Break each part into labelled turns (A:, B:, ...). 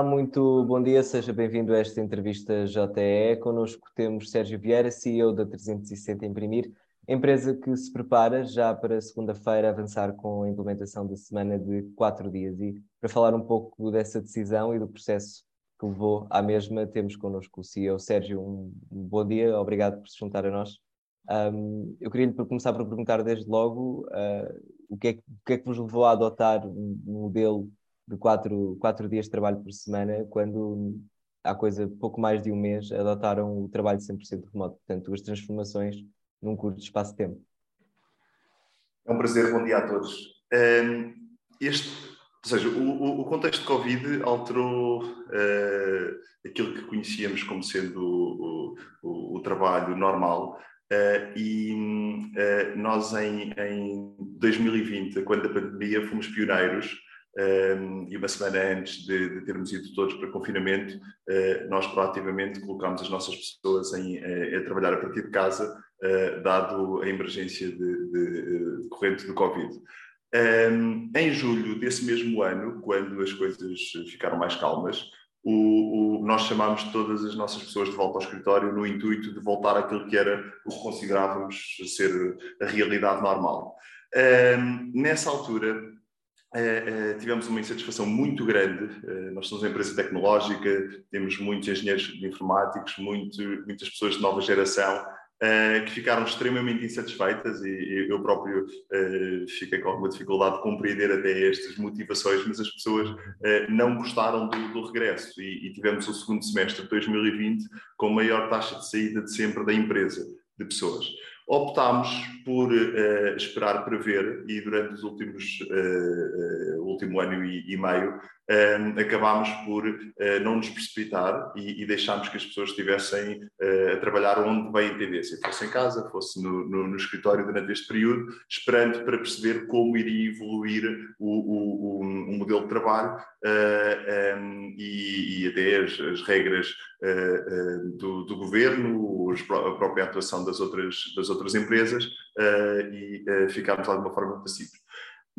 A: Olá, muito bom dia, seja bem-vindo a esta entrevista JE. Connosco temos Sérgio Vieira, CEO da 360 Imprimir, empresa que se prepara já para segunda-feira avançar com a implementação da semana de quatro dias. E para falar um pouco dessa decisão e do processo que levou à mesma, temos connosco o CEO Sérgio. Um, bom dia, obrigado por se juntar a nós. Um, eu queria começar por perguntar desde logo uh, o, que é, o, que é, que vos levou a adotar um modelo de quatro, quatro dias de trabalho por semana, quando há coisa pouco mais de um mês adotaram o trabalho 100% remoto, portanto, as transformações num curto espaço de tempo.
B: É um prazer, bom dia a todos. Um, este, ou seja, o, o, contexto de Covid alterou uh, aquilo que conhecíamos como sendo o, o, o trabalho normal uh, e uh, nós em, em 2020, quando a pandemia, fomos pioneiros um, e uma semana antes de, de, termos ido todos para confinamento, uh, nós proativamente colocámos as nossas pessoas em, a, a trabalhar a partir de casa, uh, dado a emergência de, de, de corrente do Covid. Um, em julho desse mesmo ano, quando as coisas ficaram mais calmas, o, o, nós chamámos todas as nossas pessoas de volta ao escritório no intuito de voltar àquilo que era o que considerávamos ser a realidade normal. Um, nessa altura, Uh, uh, tivemos uma insatisfação muito grande. Uh, nós somos uma empresa tecnológica, temos muitos engenheiros informáticos, muito, muitas pessoas de nova geração que ficaram extremamente insatisfeitas e, e eu próprio fiquei com alguma dificuldade de compreender até estas motivações, mas as pessoas não gostaram do, do regresso e, e tivemos o segundo semestre de 2020 com maior taxa de saída de sempre da empresa de pessoas optámos por uh, esperar para ver e durante os últimos uh, uh, último ano e, e meio acabámos por não nos precipitar e, e deixámos que as pessoas estivessem a trabalhar onde bem entendessem, fosse em casa, fosse no, no, no, escritório durante este período, esperando para perceber como iria evoluir o, o, o, modelo de trabalho um, e, e, até as, as regras do, do, governo, a própria atuação das outras, das outras empresas e uh, ficarmos de alguma forma passivos.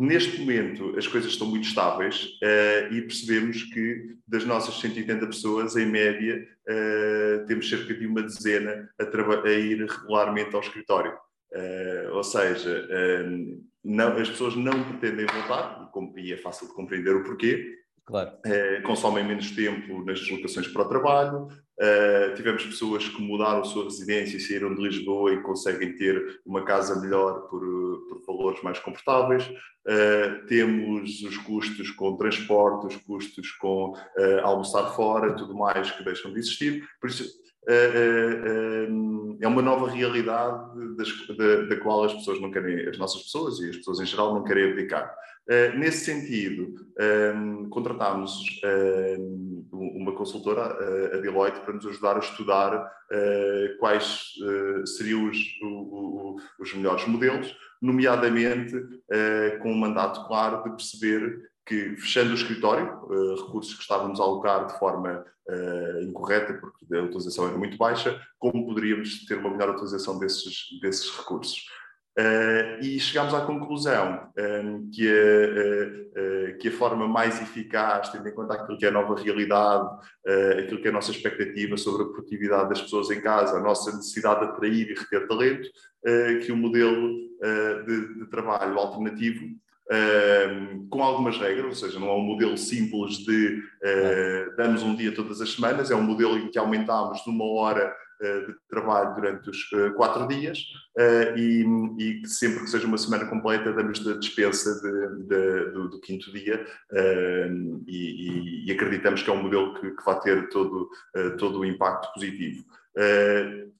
B: Neste momento, as coisas estão muito estáveis uh, e percebemos que das nossas 180 pessoas, em média, uh, temos cerca de uma dezena a, a ir regularmente ao escritório. Uh, ou seja, não, as pessoas não pretendem voltar, e é fácil de compreender o porquê,
A: Claro.
B: Consomem menos tempo nas deslocações para o trabalho. Uh, tivemos pessoas que mudaram a sua residência e saíram de Lisboa e conseguem ter uma casa melhor por, por valores mais confortáveis. Uh, temos os custos com transporte, os custos com almoçar fora, tudo mais que deixam de existir. Por isso, é uma nova realidade das, da, da, qual as pessoas não querem, as nossas pessoas e as pessoas em geral não querem abdicar. Uh, nesse sentido, um, contratámos um, uma consultora, a Deloitte, para nos ajudar a estudar uh, quais uh, seriam os, o, o, os, melhores modelos, nomeadamente com um mandato claro de perceber que, fechando o escritório, recursos que estávamos a alocar de forma incorreta, porque a utilização era muito baixa, como poderíamos ter uma melhor utilização desses, desses recursos. Uh, e chegámos à conclusão um, ehm, que, a, uh, uh, que a forma mais eficaz, tendo em conta aquilo que é a nova realidade, aquilo que é a nossa expectativa sobre a produtividade das pessoas em casa, a nossa necessidade de atrair e reter talento, que o modelo de, de, trabalho alternativo, com algumas regras, ou seja, não é um modelo simples de damos um dia todas as semanas, é um modelo em que aumentamos de uma hora eh, de trabalho durante os eh, quatro dias eh, e, e sempre que seja uma semana completa damos a dispensa de, de, do, do, quinto dia e, e, acreditamos que é um modelo que, que vai ter todo, todo o impacto positivo.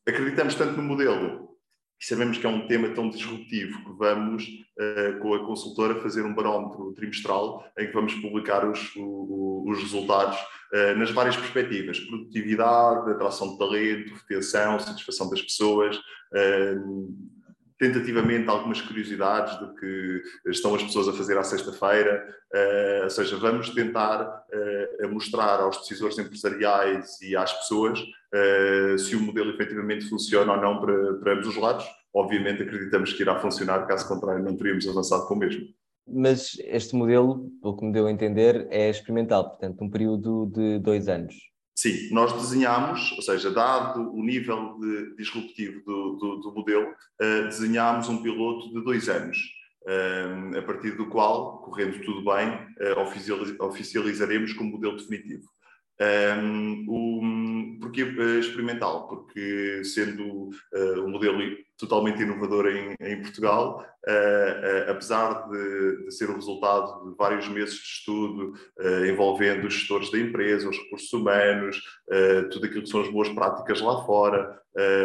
B: Acreditamos tanto no modelo e sabemos que é um tema tão disruptivo que vamos, uh, com a consultora, fazer um barómetro trimestral em que vamos publicar os, o, os resultados uh, nas várias perspectivas: produtividade, atração de talento, retenção, satisfação das pessoas. Uh, tentativamente algumas curiosidades do que estão as pessoas a fazer à sexta-feira, uh, ou seja, vamos tentar uh, mostrar aos decisores empresariais e às pessoas uh, se o modelo efetivamente funciona ou não para, para ambos os lados. Obviamente acreditamos que irá funcionar, caso contrário não teríamos avançado com o mesmo.
A: mas este modelo, pelo que me deu a entender, é experimental, portanto, um período de dois anos.
B: Sim, nós desenhámos, ou seja, dado o nível de disruptivo do, do, do modelo, uh, desenhámos um piloto de dois anos, uh, a partir do qual, correndo tudo bem, uh, oficializaremos como modelo definitivo. Um, o, porque experimental? Porque sendo uh, um modelo totalmente inovador em, em Portugal, uh, uh, apesar de, de, ser o resultado de vários meses de estudo envolvendo os gestores da empresa, os recursos humanos, tudo aquilo que são as boas práticas lá fora,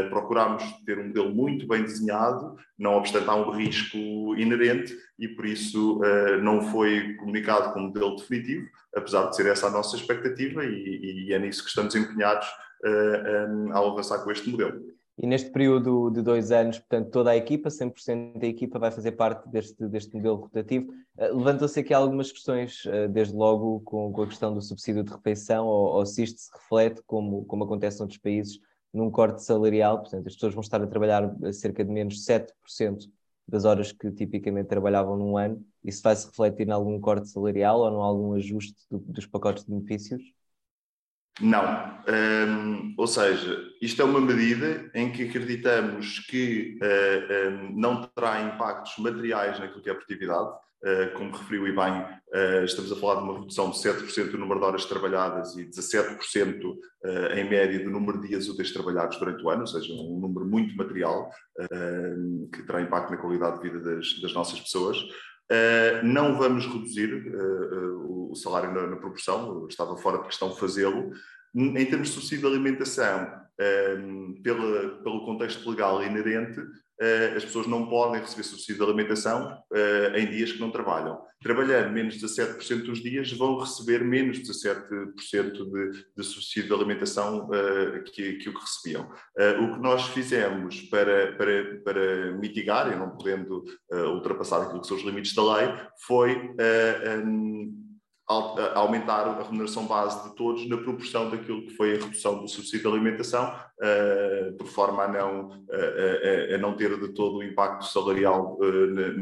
B: procurámos ter um modelo muito bem desenhado, não obstante há um risco inerente e por isso não foi comunicado como modelo definitivo, apesar de ser essa a nossa expectativa e, e é nisso que estamos empenhados uh, um, ao avançar com este modelo.
A: E neste período de dois anos, portanto, toda a equipa, 100% da equipa vai fazer parte deste, deste modelo rotativo. Uh, Levantam-se aqui algumas questões, uh, desde logo com, com, a questão do subsídio de refeição, ou, ou se isto se reflete, como, como acontece noutros países, num corte salarial, portanto, as pessoas vão estar a trabalhar cerca de menos 7% das horas que tipicamente trabalhavam num ano, isso vai se refletir em algum corte salarial ou em algum ajuste do, dos pacotes de benefícios?
B: Não. Um, ou seja, isto é uma medida em que acreditamos que uh, um, não terá impactos materiais naquilo que é a produtividade. Uh, como referiu e bem, uh, estamos a falar de uma redução de 7% do número de horas trabalhadas e 17% em média do número de dias úteis trabalhados durante o ano, ou seja, um número muito material que terá impacto na qualidade de vida das, das nossas pessoas. Uh, não vamos reduzir uh, uh, o salário na, na, proporção, estava fora de questão fazê-lo. Em termos de subsídio de alimentação, pela, pelo contexto legal inerente, as pessoas não podem receber subsídio de alimentação uh, em dias que não trabalham. Trabalhando menos de 17% dos dias, vão receber menos de 17% de, de subsídio de alimentação uh, que, que, o que recebiam. o que nós fizemos para, para, para mitigar, e não podendo ultrapassar aquilo que são os limites da lei, foi um, aumentar a remuneração base de todos na proporção daquilo que foi a redução do subsídio de alimentação, uh, por forma a não, a, a, não ter de todo o impacto salarial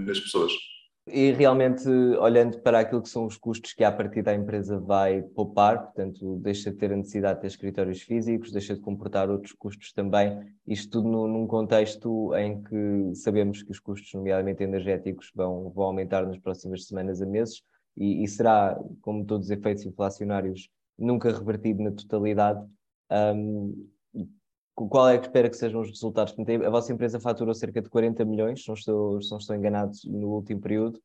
B: nas pessoas.
A: E realmente, olhando para aquilo que são os custos que a partir da empresa vai poupar, portanto, deixa de ter a necessidade de ter escritórios físicos, deixa de comportar outros custos também, isto tudo num contexto em que sabemos que os custos, nomeadamente energéticos, vão, vão aumentar nas próximas semanas a meses, e, e será, como todos os efeitos inflacionários, nunca revertido na totalidade. Um, qual é que espera que sejam os resultados? A vossa empresa faturou cerca de 40 milhões, não estou, não estou enganado, no último período,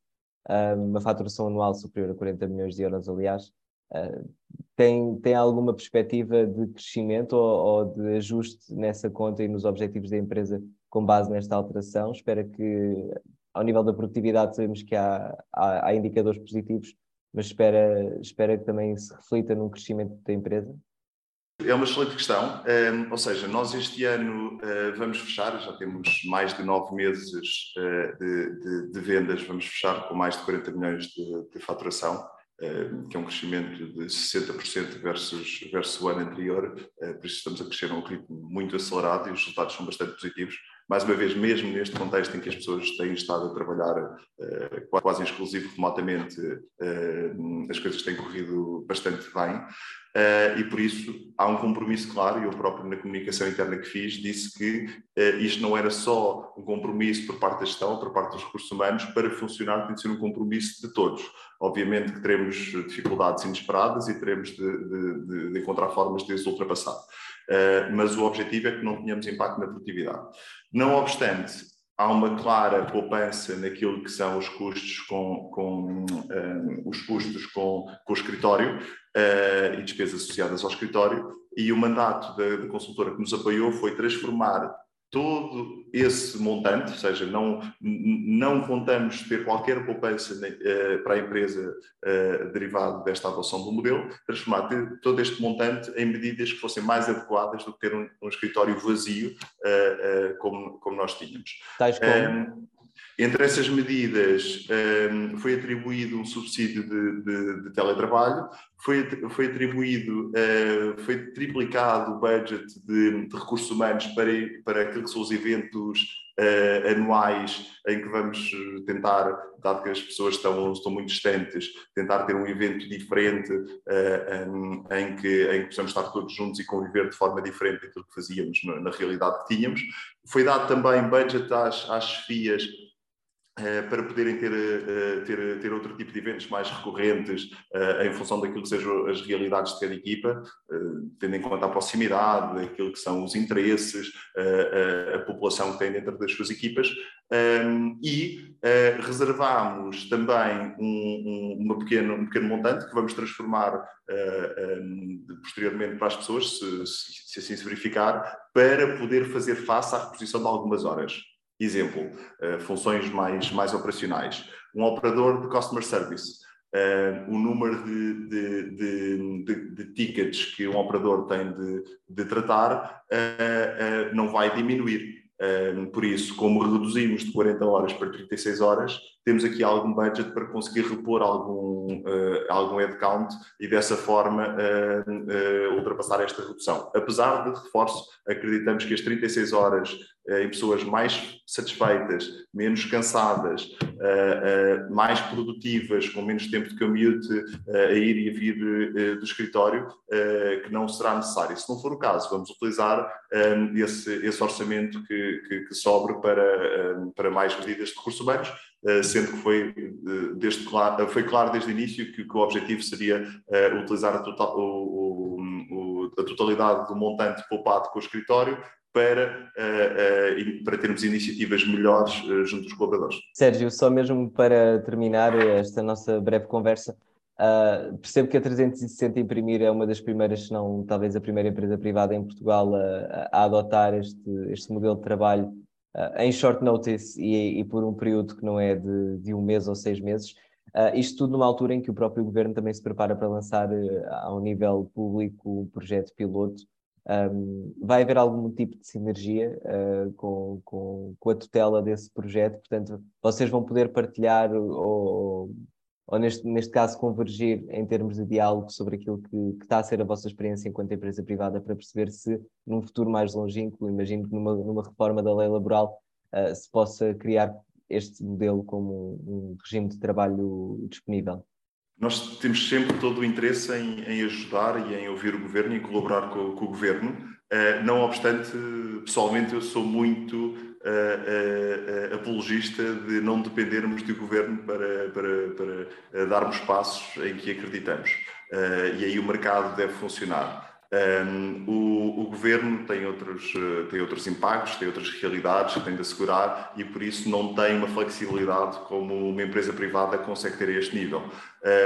A: uma faturação anual superior a 40 milhões de euros, aliás. Uh, tem, tem alguma perspectiva de crescimento ou, ou, de ajuste nessa conta e nos objetivos da empresa com base nesta alteração? Espera que ao nível da produtividade sabemos que há, há, há indicadores positivos, mas espera, espera que também se reflita num crescimento da empresa?
B: É uma excelente questão. Um, ou seja, nós este ano uh, vamos fechar, já temos mais de nove meses uh, de, de, de, vendas, vamos fechar com mais de 40 milhões de, de faturação, uh, que é um crescimento de 60% versus, versus o ano anterior. por isso estamos a crescer a um ritmo muito acelerado e os resultados são bastante positivos mais uma vez, mesmo neste contexto em que as pessoas têm estado a trabalhar uh, quase exclusivo remotamente, uh, as coisas têm corrido bastante bem. Uh, e por isso há um compromisso claro, e eu próprio na comunicação interna que fiz disse que isto não era só um compromisso por parte da gestão, por parte dos recursos humanos, para funcionar tem de ser um compromisso de todos. Obviamente que teremos dificuldades inesperadas e teremos de, de, de encontrar formas de as ultrapassar. Uh, mas o objetivo é que não tenhamos impacto na produtividade. Não obstante, há uma clara poupança naquilo que são os custos com, com uh, os custos com, com o escritório uh, e despesas associadas ao escritório, e o mandato da, da consultora que nos apoiou foi transformar todo esse montante, ou seja, não, não contamos ter qualquer poupança uh, para a empresa uh, derivado desta adoção do modelo, transformar todo este montante em medidas que fossem mais adequadas do que ter um, um escritório vazio uh, como, como nós tínhamos.
A: Tais como? Um,
B: entre essas medidas, um, foi atribuído um subsídio de, de, de teletrabalho, foi, foi atribuído, uh, foi triplicado o budget de, de, recursos humanos para, para aquilo que são os eventos uh, anuais em que vamos tentar, dado que as pessoas estão, estão muito distantes, tentar ter um evento diferente em, que, em que possamos estar todos juntos e conviver de forma diferente daquilo que fazíamos na, realidade que tínhamos. Foi dado também budget às, às chefias eh, para poderem ter, eh, ter, ter outro tipo de eventos mais recorrentes eh, em função daquilo que sejam as realidades de cada equipa, tendo em conta a proximidade, aquilo que são os interesses, a população que tem dentro das suas equipas, ehm, e reservámos também um, um, uma pequeno, um pequeno montante que vamos transformar ehm, posteriormente para as pessoas, se, se assim se verificar, para poder fazer face à reposição de algumas horas. Exemplo, uh, funções mais, mais operacionais. Um operador de customer service. Uh, o número de, de, de, de, tickets que um operador tem de, tratar uh, não vai diminuir. por isso, como reduzimos de 40 horas para 36 horas, temos aqui algum budget para conseguir repor algum, algum headcount e dessa forma ultrapassar esta redução. Apesar de, reforço, acreditamos que as 36 horas eh, em pessoas mais satisfeitas, menos cansadas, eh, eh, mais produtivas, com menos tempo de commute a ir e a vir do escritório, que não será necessário. Se não for o caso, vamos utilizar esse, esse orçamento que, que, que sobre para, para mais medidas de recursos humanos, sendo que foi, desde claro, foi claro desde o início que, que o objetivo seria utilizar a, total, o, o, a totalidade do montante poupado com o escritório para, uh, uh, para termos iniciativas melhores uh, junto dos colaboradores.
A: Sérgio, só mesmo para terminar esta nossa breve conversa, percebo que a 360 Imprimir é uma das primeiras, se não talvez a primeira empresa privada em Portugal a, a adotar este, este modelo de trabalho em short notice e, e, por um período que não é de, de um mês ou seis meses. isto tudo numa altura em que o próprio governo também se prepara para lançar ao nível público um projeto piloto um, vai haver algum tipo de sinergia uh, com, com, com, a tutela desse projeto, portanto, vocês vão poder partilhar ou, ou neste, neste caso, convergir em termos de diálogo sobre aquilo que, que, está a ser a vossa experiência enquanto empresa privada para perceber se, num futuro mais longínquo, imagino que numa, numa reforma da lei laboral, uh, se possa criar este modelo como um, um regime de trabalho disponível.
B: Nós temos sempre todo o interesse em, em ajudar e em ouvir o governo e colaborar com, com o governo. Uh, não obstante, pessoalmente, eu sou muito uh, uh, apologista de não dependermos do governo para, para, para darmos passos em que acreditamos. e aí o mercado deve funcionar. Um, o, o, governo tem outros, tem outros impactos, tem outras realidades que tem de assegurar e por isso não tem uma flexibilidade como uma empresa privada consegue ter a este nível.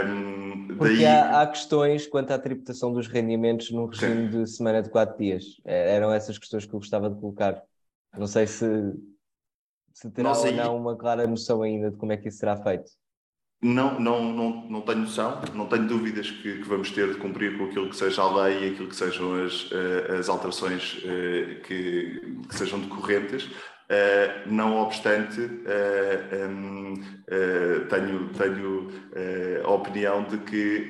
A: Um, Porque daí... há, há, questões quanto à tributação dos rendimentos num regime Sim. de semana de quatro dias. É, eram essas questões que eu gostava de colocar. Não sei se, se terá Nossa, ou não uma clara noção ainda de como é que isso será feito.
B: Não, não, não, não tenho noção, não tenho dúvidas que, que, vamos ter de cumprir com aquilo que seja a lei e aquilo que sejam as, eh, as alterações eh, que, que sejam decorrentes. Uh, não obstante, tenho, tenho a opinião de que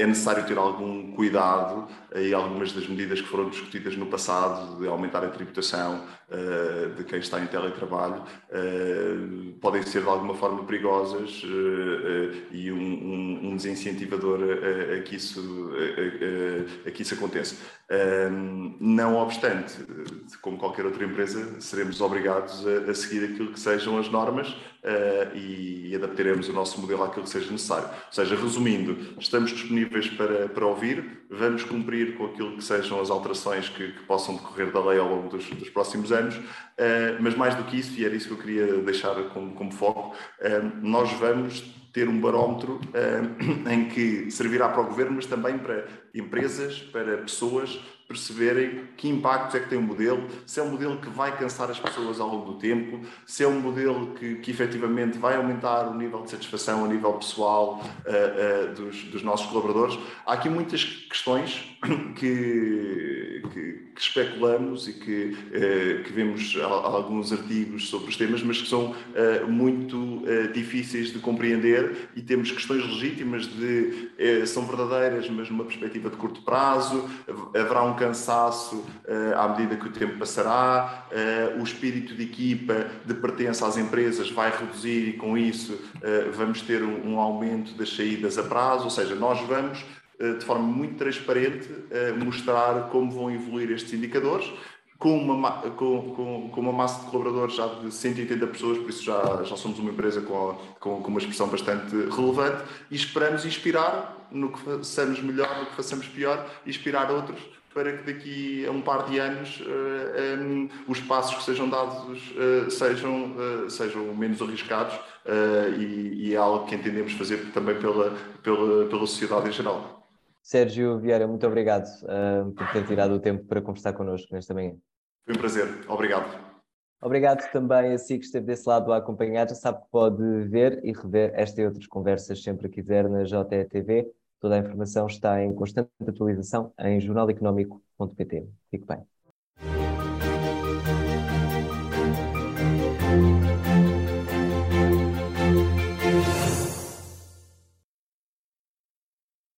B: é necessário ter algum cuidado e algumas das medidas que foram discutidas no passado de aumentar a tributação uh, de quem está em teletrabalho uh, podem ser de alguma forma perigosas uh, e um, um, um desincentivador a, a, que isso, a, a, que isso aconteça. não obstante, como qualquer outra empresa, seremos obrigados a, a seguir aquilo que sejam as normas e, e adaptaremos o nosso modelo àquilo que seja necessário. Ou seja, resumindo, estamos disponíveis para, para ouvir, vamos cumprir com aquilo que sejam as alterações que, que possam decorrer da lei ao longo dos, dos próximos anos, uh, mas mais do que isso, e era isso que eu queria deixar como, como foco, uh, nós vamos ter um barómetro uh, em que servirá para o governo, mas também para empresas, para pessoas perceberem que impactos é que tem o modelo, se é um modelo que vai cansar as pessoas ao longo do tempo, se é um modelo que, que efetivamente vai aumentar o nível de satisfação a nível pessoal uh, uh, dos, dos, nossos colaboradores. Há aqui muitas questões que, que, que especulamos e que, uh, que vemos alguns artigos sobre os temas, mas que são muito difíceis de compreender e temos questões legítimas de são verdadeiras, mas numa perspectiva de curto prazo, haverá um cansaço à medida que o tempo passará, o espírito de equipa, de pertença às empresas vai reduzir e com isso vamos ter um aumento das saídas a prazo, ou seja, nós vamos de forma muito transparente mostrar como vão evoluir estes indicadores com uma, com, com, com, uma massa de colaboradores já de 180 pessoas, por isso já, já somos uma empresa com, com, com uma expressão bastante relevante e esperamos inspirar no que façamos melhor, no que façamos pior, inspirar outros para que daqui a um par de anos uh, eh, um, os passos que sejam dados uh, sejam, uh, sejam menos arriscados e, e, é algo que entendemos fazer também pela, pela, pela sociedade em geral.
A: Sérgio Vieira, muito obrigado por ter tirado o tempo para conversar connosco nesta manhã.
B: Foi um prazer. Obrigado.
A: Obrigado também a si que esteve desse lado a acompanhar. Já sabe que pode ver e rever esta e outras conversas sempre que quiser na JTV. Toda a informação está em constante atualização em jornaleconómico.pt. Fique bem.